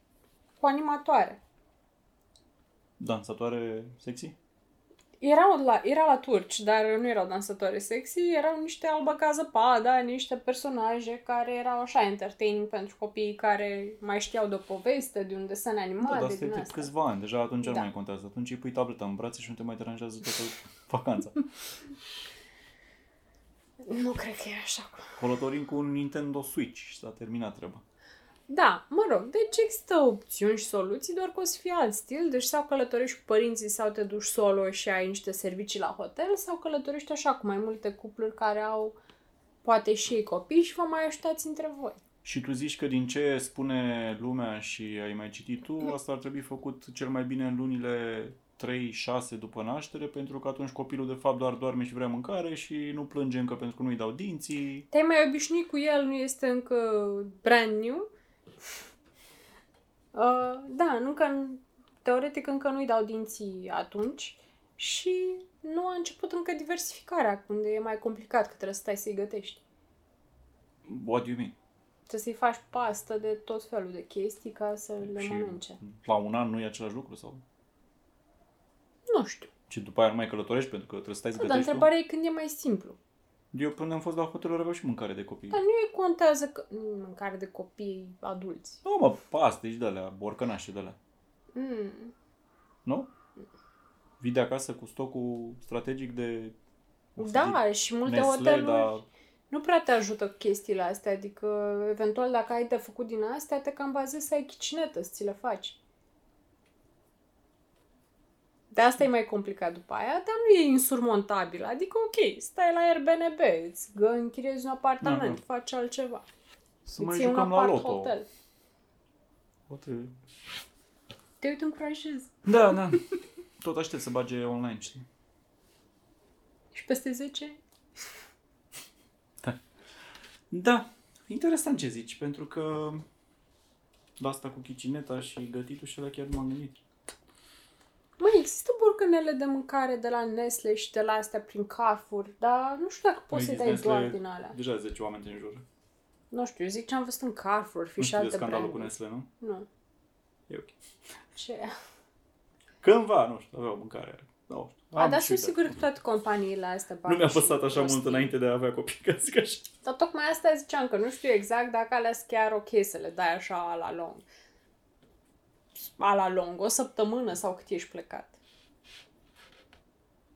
cu animatoare. Dansatoare sexy? Erau la, era la turci, dar nu erau dansatoare sexy, erau niște albăca zăpada, niște personaje care erau așa entertaining pentru copiii care mai știau de o poveste, de un desen Da, animat, dar de asta e din tip asta. câțiva ani, deja atunci nu Da. mai contează. Atunci îi pui tableta în brațe și nu te mai deranjează toată (laughs) vacanța. Nu cred că e așa. Călătorim cu un Nintendo Switch și s-a terminat treaba. Da, mă rog, deci există opțiuni și soluții, doar că o să fie alt stil, deci sau călătorești cu părinții sau te duci solo și ai niște servicii la hotel, sau călătorești așa cu mai multe cupluri care au poate și ei copii și vă mai ajutați între voi. Și tu zici că din ce spune lumea și ai mai citit tu, asta ar trebui făcut cel mai bine în lunile 3-6 după naștere, pentru că atunci copilul de fapt doar doarme și vrea mâncare și nu plânge încă pentru că nu-i dau dinții. Te-ai mai obișnuit cu el, nu este încă brand new. Uh, da, încă, teoretic încă nu-i dau dinții atunci și nu a început încă diversificarea, unde e mai complicat, că trebuie să stai să-i gătești. What do you mean? Trebuie să-i faci pastă de tot felul de chestii ca să le și mănânce. la un an nu e același lucru? sau? Nu știu. Și după aia nu mai călătorești pentru că trebuie să stai să Da, dar gătești tu? întrebarea e când e mai simplu. Eu până am fost la hoteluri aveau și mâncare de copii. Dar nu e contează că... Nu, mâncare de copii adulți. Nu, mă, paste și de alea, borcănașe de alea. Mm. Nu? Vii de acasă cu stocul strategic de... o să Da, și multe Nestle, hoteluri dar nu prea te ajută cu chestiile astea. Adică, eventual, dacă ai de făcut din astea, te cam bazezi să ai chicinetă, să ți le faci. De asta e mai complicat după aia, dar nu e insurmontabil. Adică, ok, stai la Airbnb, îți gă- închiriezi un apartament, Da, faci altceva. să mai îți iei un jucăm la apart loto. hotel. Poate... Te uit încurajez. Da, da. Tot aștept să bage online, știi? Și peste 10 ani? Da, interesant ce zici, pentru că la asta cu chicineta și gătitul și alea chiar nu m-am gândit. Măi, există borcanele de mâncare de la Nestle și de la astea prin Carrefour, dar nu știu dacă poți Mai să zis dai doar Nestle- din alea. Deja 10 oameni te înjură. Nu știu, eu zic ce am văzut în Carrefour, fi Nu și știu de alte scandalul cu branduri. Nestle, nu? Nu. E ok. Ce? Cândva, nu știu, aveau mâncare. Nu știu. A, Am dar și sunt uitat. sigur că toate companiile astea Nu bag mi-a și păsat așa mult prostii. înainte de a avea copii, (laughs) ca să zic așa. Dar tocmai asta ziceam, că nu știu exact dacă alea sunt chiar ok să le dai așa la long. A la long, o săptămână sau cât ești plecat.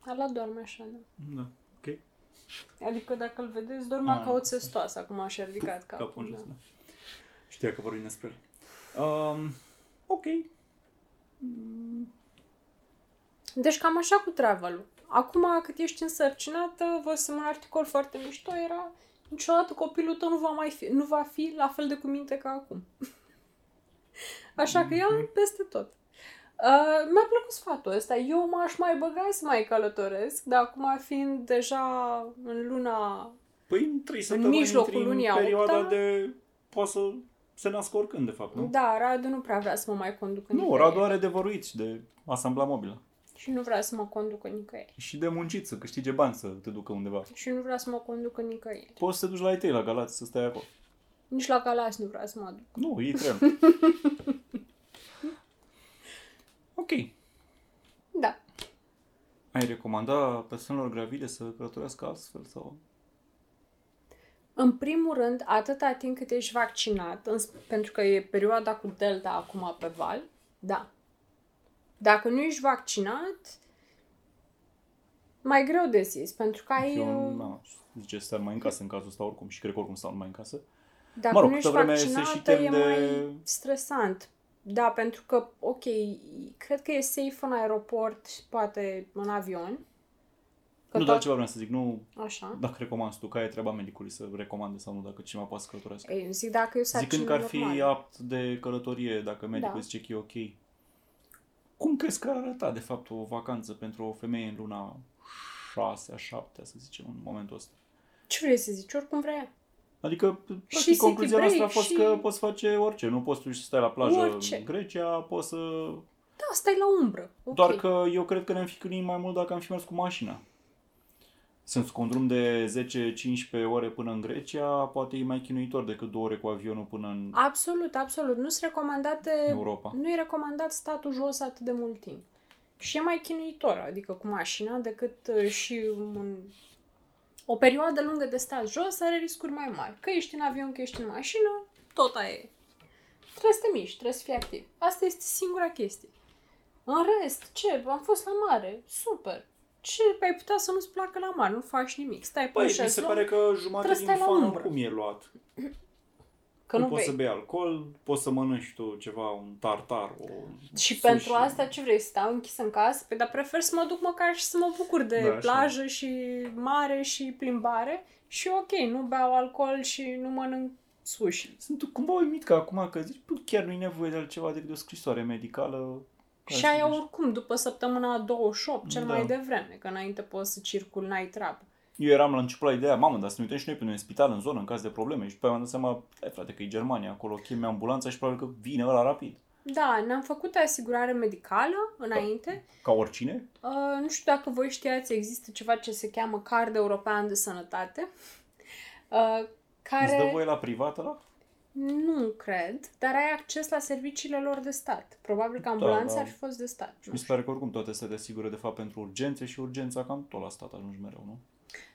Ala doarme așa, da. Da, ok. Adică dacă îl vedeți, dormea Ah. ca o țestoasă, acum și-a ridicat capul. Capul în jos, da. da. Știa că vorbim despre el. Um, ok. Deci cam așa cu travel Acum, cât ești însărcinată, văzusem un articol foarte mișto, era niciodată copilul tău nu va, mai fi, nu va fi la fel de cuminte ca acum. (laughs) Așa că eu peste tot. Uh, mi-a plăcut sfatul ăsta. Eu m-aș mai băga să mai călătoresc, dar acum fiind deja în luna... Păi în trei săptămâni mijlocul intri în lunii a perioada opta? de... Poate să se nască oricând, de fapt, nu? Da, Radu nu prea vrea să mă mai conducă Nu, nicăieri. Radu are de văruit și de asambla mobilă. Și nu vrea să mă conducă nicăieri. Și de muncit, să câștige bani să te ducă undeva. Și nu vrea să mă conducă nicăieri. Poți să te duci la IT, la Galați, să stai acolo. Nici la Galați nu vrea să mă duc. Nu, e tren. (laughs) ok. Da. Ai recomanda persoanelor gravide să călătorească astfel sau... În primul rând, atâta timp cât ești vaccinat, în, pentru că e perioada cu Delta acum pe val, da. Dacă nu ești vaccinat, mai greu de zis, pentru că ai... Eu, uh, na, zice să stai mai în casă în cazul ăsta oricum și cred că oricum stau numai în casă. Dacă Mă rog, nu ești câtă vreme se vaccinată, și tem e de- mai stresant. Da, pentru că, ok, cred că e safe în aeroport, poate în avion. Că nu, tot- dar altceva vreau să zic, nu Așa. dacă recomand tu, care e treaba medicului să recomande sau nu, dacă cineva poate să călătorească. Ei, zic dacă e o Zicând sarcină că ar fi normală. apt de călătorie dacă medicul Da. zice că e ok. Cum crezi că ar arăta, de fapt, o vacanță pentru o femeie în luna 6 a 7 să zicem, în momentul ăsta? Ce vrei să zici? Oricum vrea. Adică, practic, city concluzia noastră a break fost și- că poți face orice. Nu poți tu să stai la plajă Orice. în Grecia, poți să... Da, stai la umbră. Ok. Doar că eu cred că ne-am fi chinuit mai mult dacă am fi mers cu mașina. Sunt cu un drum de 10-15 ore până în Grecia, poate e mai chinuitor decât două ore cu avionul până în Absolut, absolut. Nu sunt recomandate... Europa. Nu e recomandat statul jos atât de mult timp. Și e mai chinuitor, adică cu mașina, decât uh, și un... o perioadă lungă de stat jos are riscuri mai mari. Că ești în avion, că ești în mașină, tot aia e. Trebuie să te miști, trebuie să fii activ. Asta este singura chestie. În rest, ce? Am fost la mare. Super. Ce? Ai putea să nu-ți placă la mare, nu faci nimic. Stai pe Păi, un mi se șezlong, pare că jumătate trebuie să din stai la fan umbră. oricum e luat. (clears throat) că nu nu poți vei. să bei alcool, poți să mănânci tu ceva, un tartar, o Și sushi. pentru asta ce vrei? Să stau închis în casă? Păi, dar prefer să mă duc măcar și să mă bucur de Da, așa. plajă și mare și plimbare. Și ok, nu beau alcool și nu mănânc sushi. Sunt cumva uimit că acum că zici, bă, chiar nu-i nevoie de altceva decât de o scrisoare medicală. care și să aia zici. oricum, după săptămâna 28, cel Da. mai devreme, că înainte poți să circul, n-ai treabă. Eu eram la început la ideea, mamă, dar să ne uităm și noi pe noi în spital, în zonă, în caz de probleme. Și pe aia mi-am dat seama, hai frate, că e Germania, acolo chemi ambulanța și probabil că vine ăla rapid. Da, ne-am făcut asigurare medicală înainte. Ca oricine. Uh, nu știu dacă voi știați, există ceva ce se cheamă Card European de Sănătate. Uh, care... Îți dă voie la privat ăla? Nu cred, dar ai acces la serviciile lor de stat. Probabil că ambulanța da. ar fi fost de stat. Și Nu mi se știu. pare că oricum toate se asigură de fapt pentru urgențe și urgența cam tot la stat ajungi mereu, nu?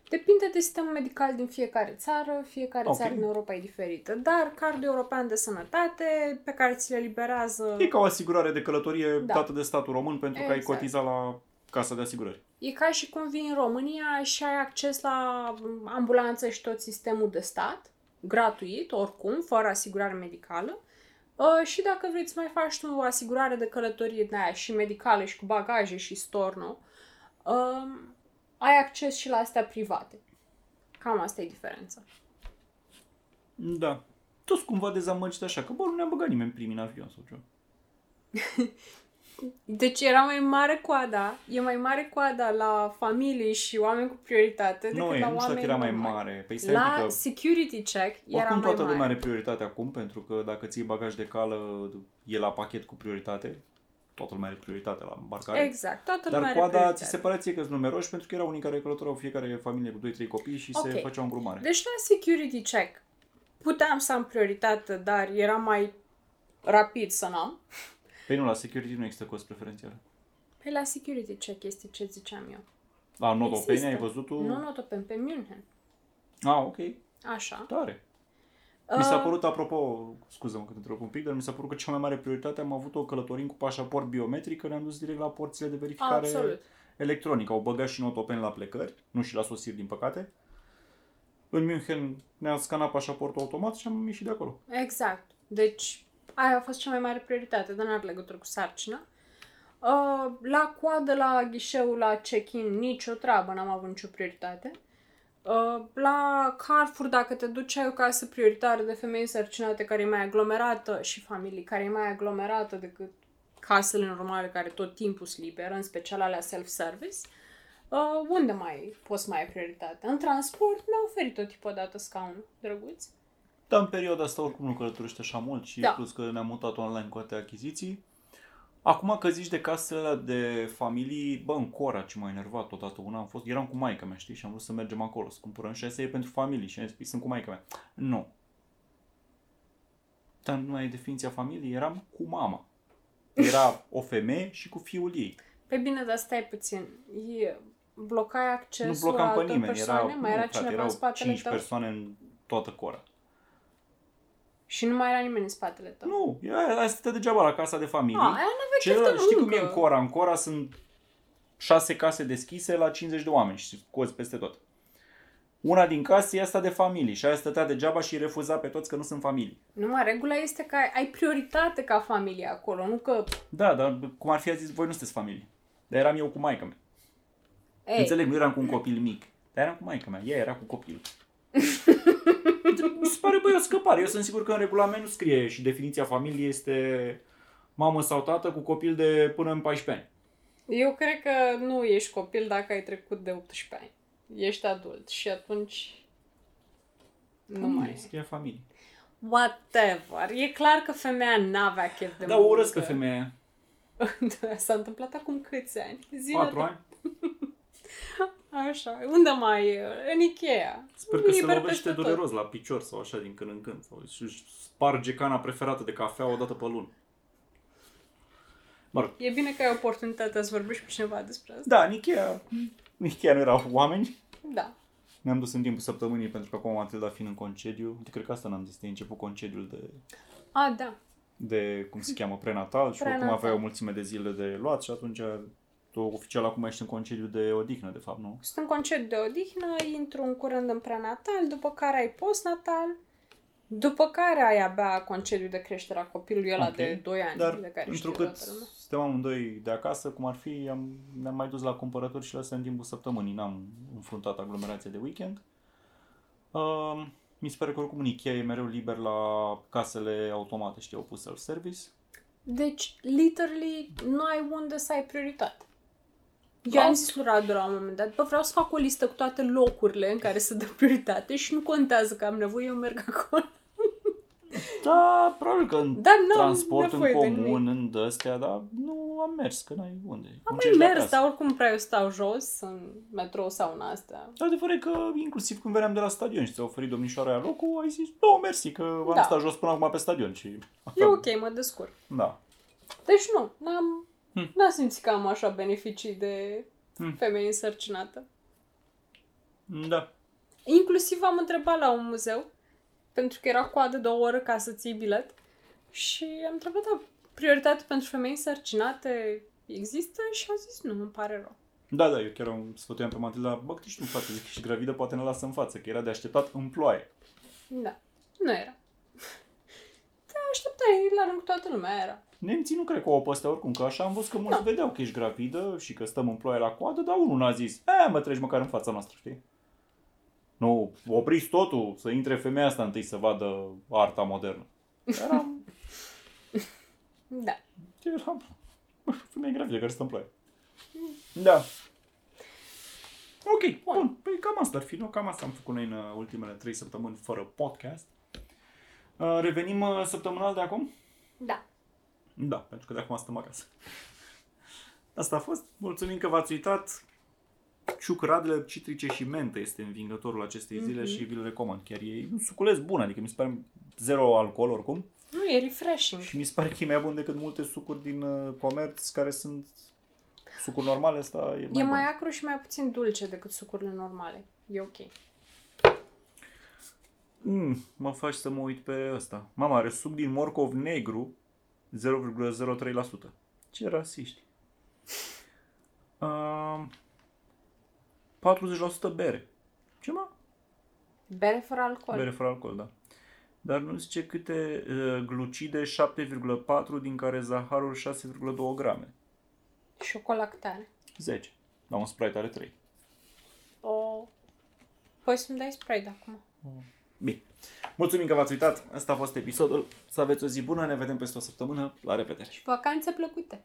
Depinde de sistemul medical din fiecare țară, fiecare Ok. țară din Europa e diferită. Dar cardul european de sănătate, pe care ți le liberează, E ca o asigurare de călătorie Da. dată de statul român pentru că ai Exact. cotizat la casa de asigurări. e ca și cum vii în România și ai acces la ambulanță și tot sistemul de stat, gratuit, oricum, fără asigurare medicală. Uh, și dacă vrei să mai faci tu o asigurare de călătorie de aia și medicală și cu bagaje și storno, uh, ai acces și la astea private. Cam asta e diferența. Da. Toți cumva dezamăgit așa, că bă, nu ne-a băgat nimeni primii în avion sau ceva. (laughs) Deci era mai mare coada, e mai mare coada la familii și oameni cu prioritate decât Nu, e, la nu știu dacă oameni era mai normali. mare. Păi stai un pic La că security check era oricum mai toată mare. lumea are prioritate acum, pentru că dacă ții bagaj de cală, e la pachet cu prioritate. Toată lumea are prioritate la îmbarcare. Exact, toată lumea Dar are coada prioritate. ți se părea ție că sunt numeroși pentru că erau unii care călătoreau fiecare familie cu 2-3 copii și se Ok. făceau îngrumare. Deci la security check puteam să am prioritate, dar era mai rapid să n-am. Păi nu, la security nu există cost preferențial. Pe la security check este ce ziceam eu. La Notopeni Există. ai văzut tu? Nu notopen, pe München. Ah, ok. Așa. Tare. Mi s-a Uh, părut, apropo, scuză-mă că te întreb un pic, dar mi s-a părut că cea mai mare prioritate am avut-o călătorind cu pașaport biometric, că ne-am dus direct la porțile de verificare Absolut. electronică. Au băgat și notopeni la plecări, nu și la sosiri, din păcate. În München ne-a scanat pașaportul automat și am ieșit de acolo. Exact. Deci, aia a fost cea mai mare prioritate, dar n-are legătură cu sarcina. Uh, la coadă, la ghișeu, la check-in, nicio treabă, n-am avut nicio prioritate. Uh, la Carrefour, dacă te duci, ai o casă prioritară de femei însărcinate care e mai aglomerată și familii care e mai aglomerată decât casele normale care tot timpul sunt libere, în special alea self-service. Uh, unde mai poți mai ai prioritate? În transport mi-a oferit tot tipul dată scaun drăguț. Dar în perioada asta oricum nu călătorește așa mult și Da. plus că ne-am mutat online cu alte achiziții. Acum că zici de casele alea de familii, bă, în Cora ce m-a enervat odată una am fost, eram cu maica mea, știi, și am vrut să mergem acolo, să cumpărăm și asta e pentru familii și am zis, sunt cu maica mea. Nu. Dar nu ai definiția familiei, eram cu mama. Era o femeie și cu fiul ei. Pe bine, dar stai puțin. E, blocai accesul nu blocam la pe altor nimeni, persoane? era, mai nu, era frate, cineva erau în spatele 5 tău? persoane în toată Cora. Și nu mai era nimeni în spatele tău? Nu, ea, aia stătea degeaba la casa de familie. A, aia n-avea chef Celălalt, de știi cum e muncă. în Cora? În Cora sunt șase case deschise la 50 de oameni și cozi peste tot. Una din case e asta de familie și aia stătea degeaba și îi refuza pe toți că nu sunt familii. Numai regula este că ai, ai prioritate ca familie acolo, nu că... Da, dar cum ar fi a zis, voi nu sunteți familie. Dar eram eu cu maica mea. Ei, Înțeleg, nu eram cu un copil mic. Dar eram cu maica mea. Ea era cu copilul. Mi se pare, băi, o scăpare. Eu sunt sigur că în regulament nu scrie și definiția familiei este mamă sau tată cu copil de până în 14 ani. eu cred că nu ești copil dacă ai trecut de 18 ani. Ești adult și atunci... Nu Familie, mai... scrie familie. Whatever. E clar că femeia n-avea chef de Da, muncă. o urăsc pe femeia. (laughs) S-a întâmplat acum câți ani? Zile Patru ani? (laughs) Așa, unde mai e? În Ikea. Sper că se Liber lovește peste tot. dureros la picior sau așa din când în când. Sau își sparge cana preferată de cafea o dată pe lună. Mă rog. E bine că ai oportunitatea să vorbești cu cineva despre asta. Da, în Ikea, în Ikea nu erau oameni. Da. Ne-am dus în timpul săptămânii pentru că acum Matilda fiind în concediu. Uite, cred că asta n-am zis, de început concediul de, A, da. de cum se cheamă, prenatal și oricum Prenatal. aveai o mulțime de zile de luat și atunci tu oficial acum ești în concediu de odihnă, de fapt, nu? Sunt în concediu de odihnă, intru în curând în prenatal, după care ai postnatal, după care ai abia concediu de creștere a copilului ăla Ok. de 2 ani, Dar de care știu întrucât toată lumea. suntem amândoi de acasă, cum ar fi, am, ne-am mai dus la cumpărături și la astea în timpul săptămânii. N-am înfruntat aglomerația de weekend. Uh, mi se pare că oricum în Ikea e mereu liber la casele automate, știi, au pus self-service. Deci, literally, nu ai unde să ai prioritate. Eu Da. am zis lui Radu la un moment dat, bă, vreau să fac o listă cu toate locurile în care să dă prioritate și nu contează că am nevoie, eu merg acolo. Da, probabil că în Dar nu am transport în nevoie de nimic. comun, în astea, dar nu am mers, că n-ai unde. Am mai Muncești de mers, acasă. dar oricum prea eu stau jos, în metrou sau în astea. Dar adevărul e că inclusiv când veneam de la stadion și ți-a oferit domnișoara aia locul, ai zis, nu, mersi, că am Da. stat jos până acum pe stadion și... E (laughs) ok, mă descurc. Da. Deci nu, n-am, Hm. n-am simțit că am așa beneficii de Hm. femeie însărcinată. Da. Inclusiv am întrebat la un muzeu, pentru că era coadă de o oră ca să ții bilet, și am întrebat, da, prioritate pentru femei însărcinate există? Și a zis, nu, îmi pare rău. Da, da, eu chiar am sfătuiam pe Matilda, bă, cât ești în față, zic, ești gravidă, poate ne lasă în față, că era de așteptat în ploaie. Da, nu era. (laughs) Te așteptai la rând cu toată lumea, era. Nemții nu cred că o pe oricum, că așa am văzut că mulți Da. vedeau că ești gravidă și că stăm în ploaie la coadă, dar unul n-a zis, e, mă treci măcar în fața noastră, știi? Nu, opriți totul, să intre femeia asta întâi să vadă arta modernă. Eram, (laughs) Da. eram bă, femeie gravidă care stă în ploaie. Da. Ok, bun. bun. Păi cam asta ar fi, nu? Cam asta am făcut noi în uh, ultimele trei săptămâni fără podcast. Uh, revenim uh, săptămânal de acum? Da. Da, pentru că de acum stăm acasă. Asta a fost. Mulțumim că v-ați uitat. Ciuc Radler, citrice și mentă este învingătorul acestei zile Mhm. și vi-l recomand. Chiar e un suculeț bun, adică mi se pare zero alcool oricum Nu, e refreshing. și mi se pare că e mai bun decât multe sucuri din uh, comerț care sunt sucuri normale, asta e mai E bun. mai acru și mai puțin dulce decât sucurile normale. E ok. Mm, mă faci să mă uit pe ăsta. Mama are suc din morcov negru 0,03%. Ce rasiști. Uh, 40% bere. Ce mă? Bere fără alcool. Bere fără alcool, da. Dar nu zice câte uh, glucide 7,4 din care zaharul 6,2 grame. Și o colactare. 10. La un Sprite are 3. O... Păi să-mi dai Sprite acum. Bine. Mulțumim că v-ați uitat. Asta a fost episodul. Să aveți o zi bună. Ne vedem peste o săptămână. La revedere. Și vacanțe plăcute.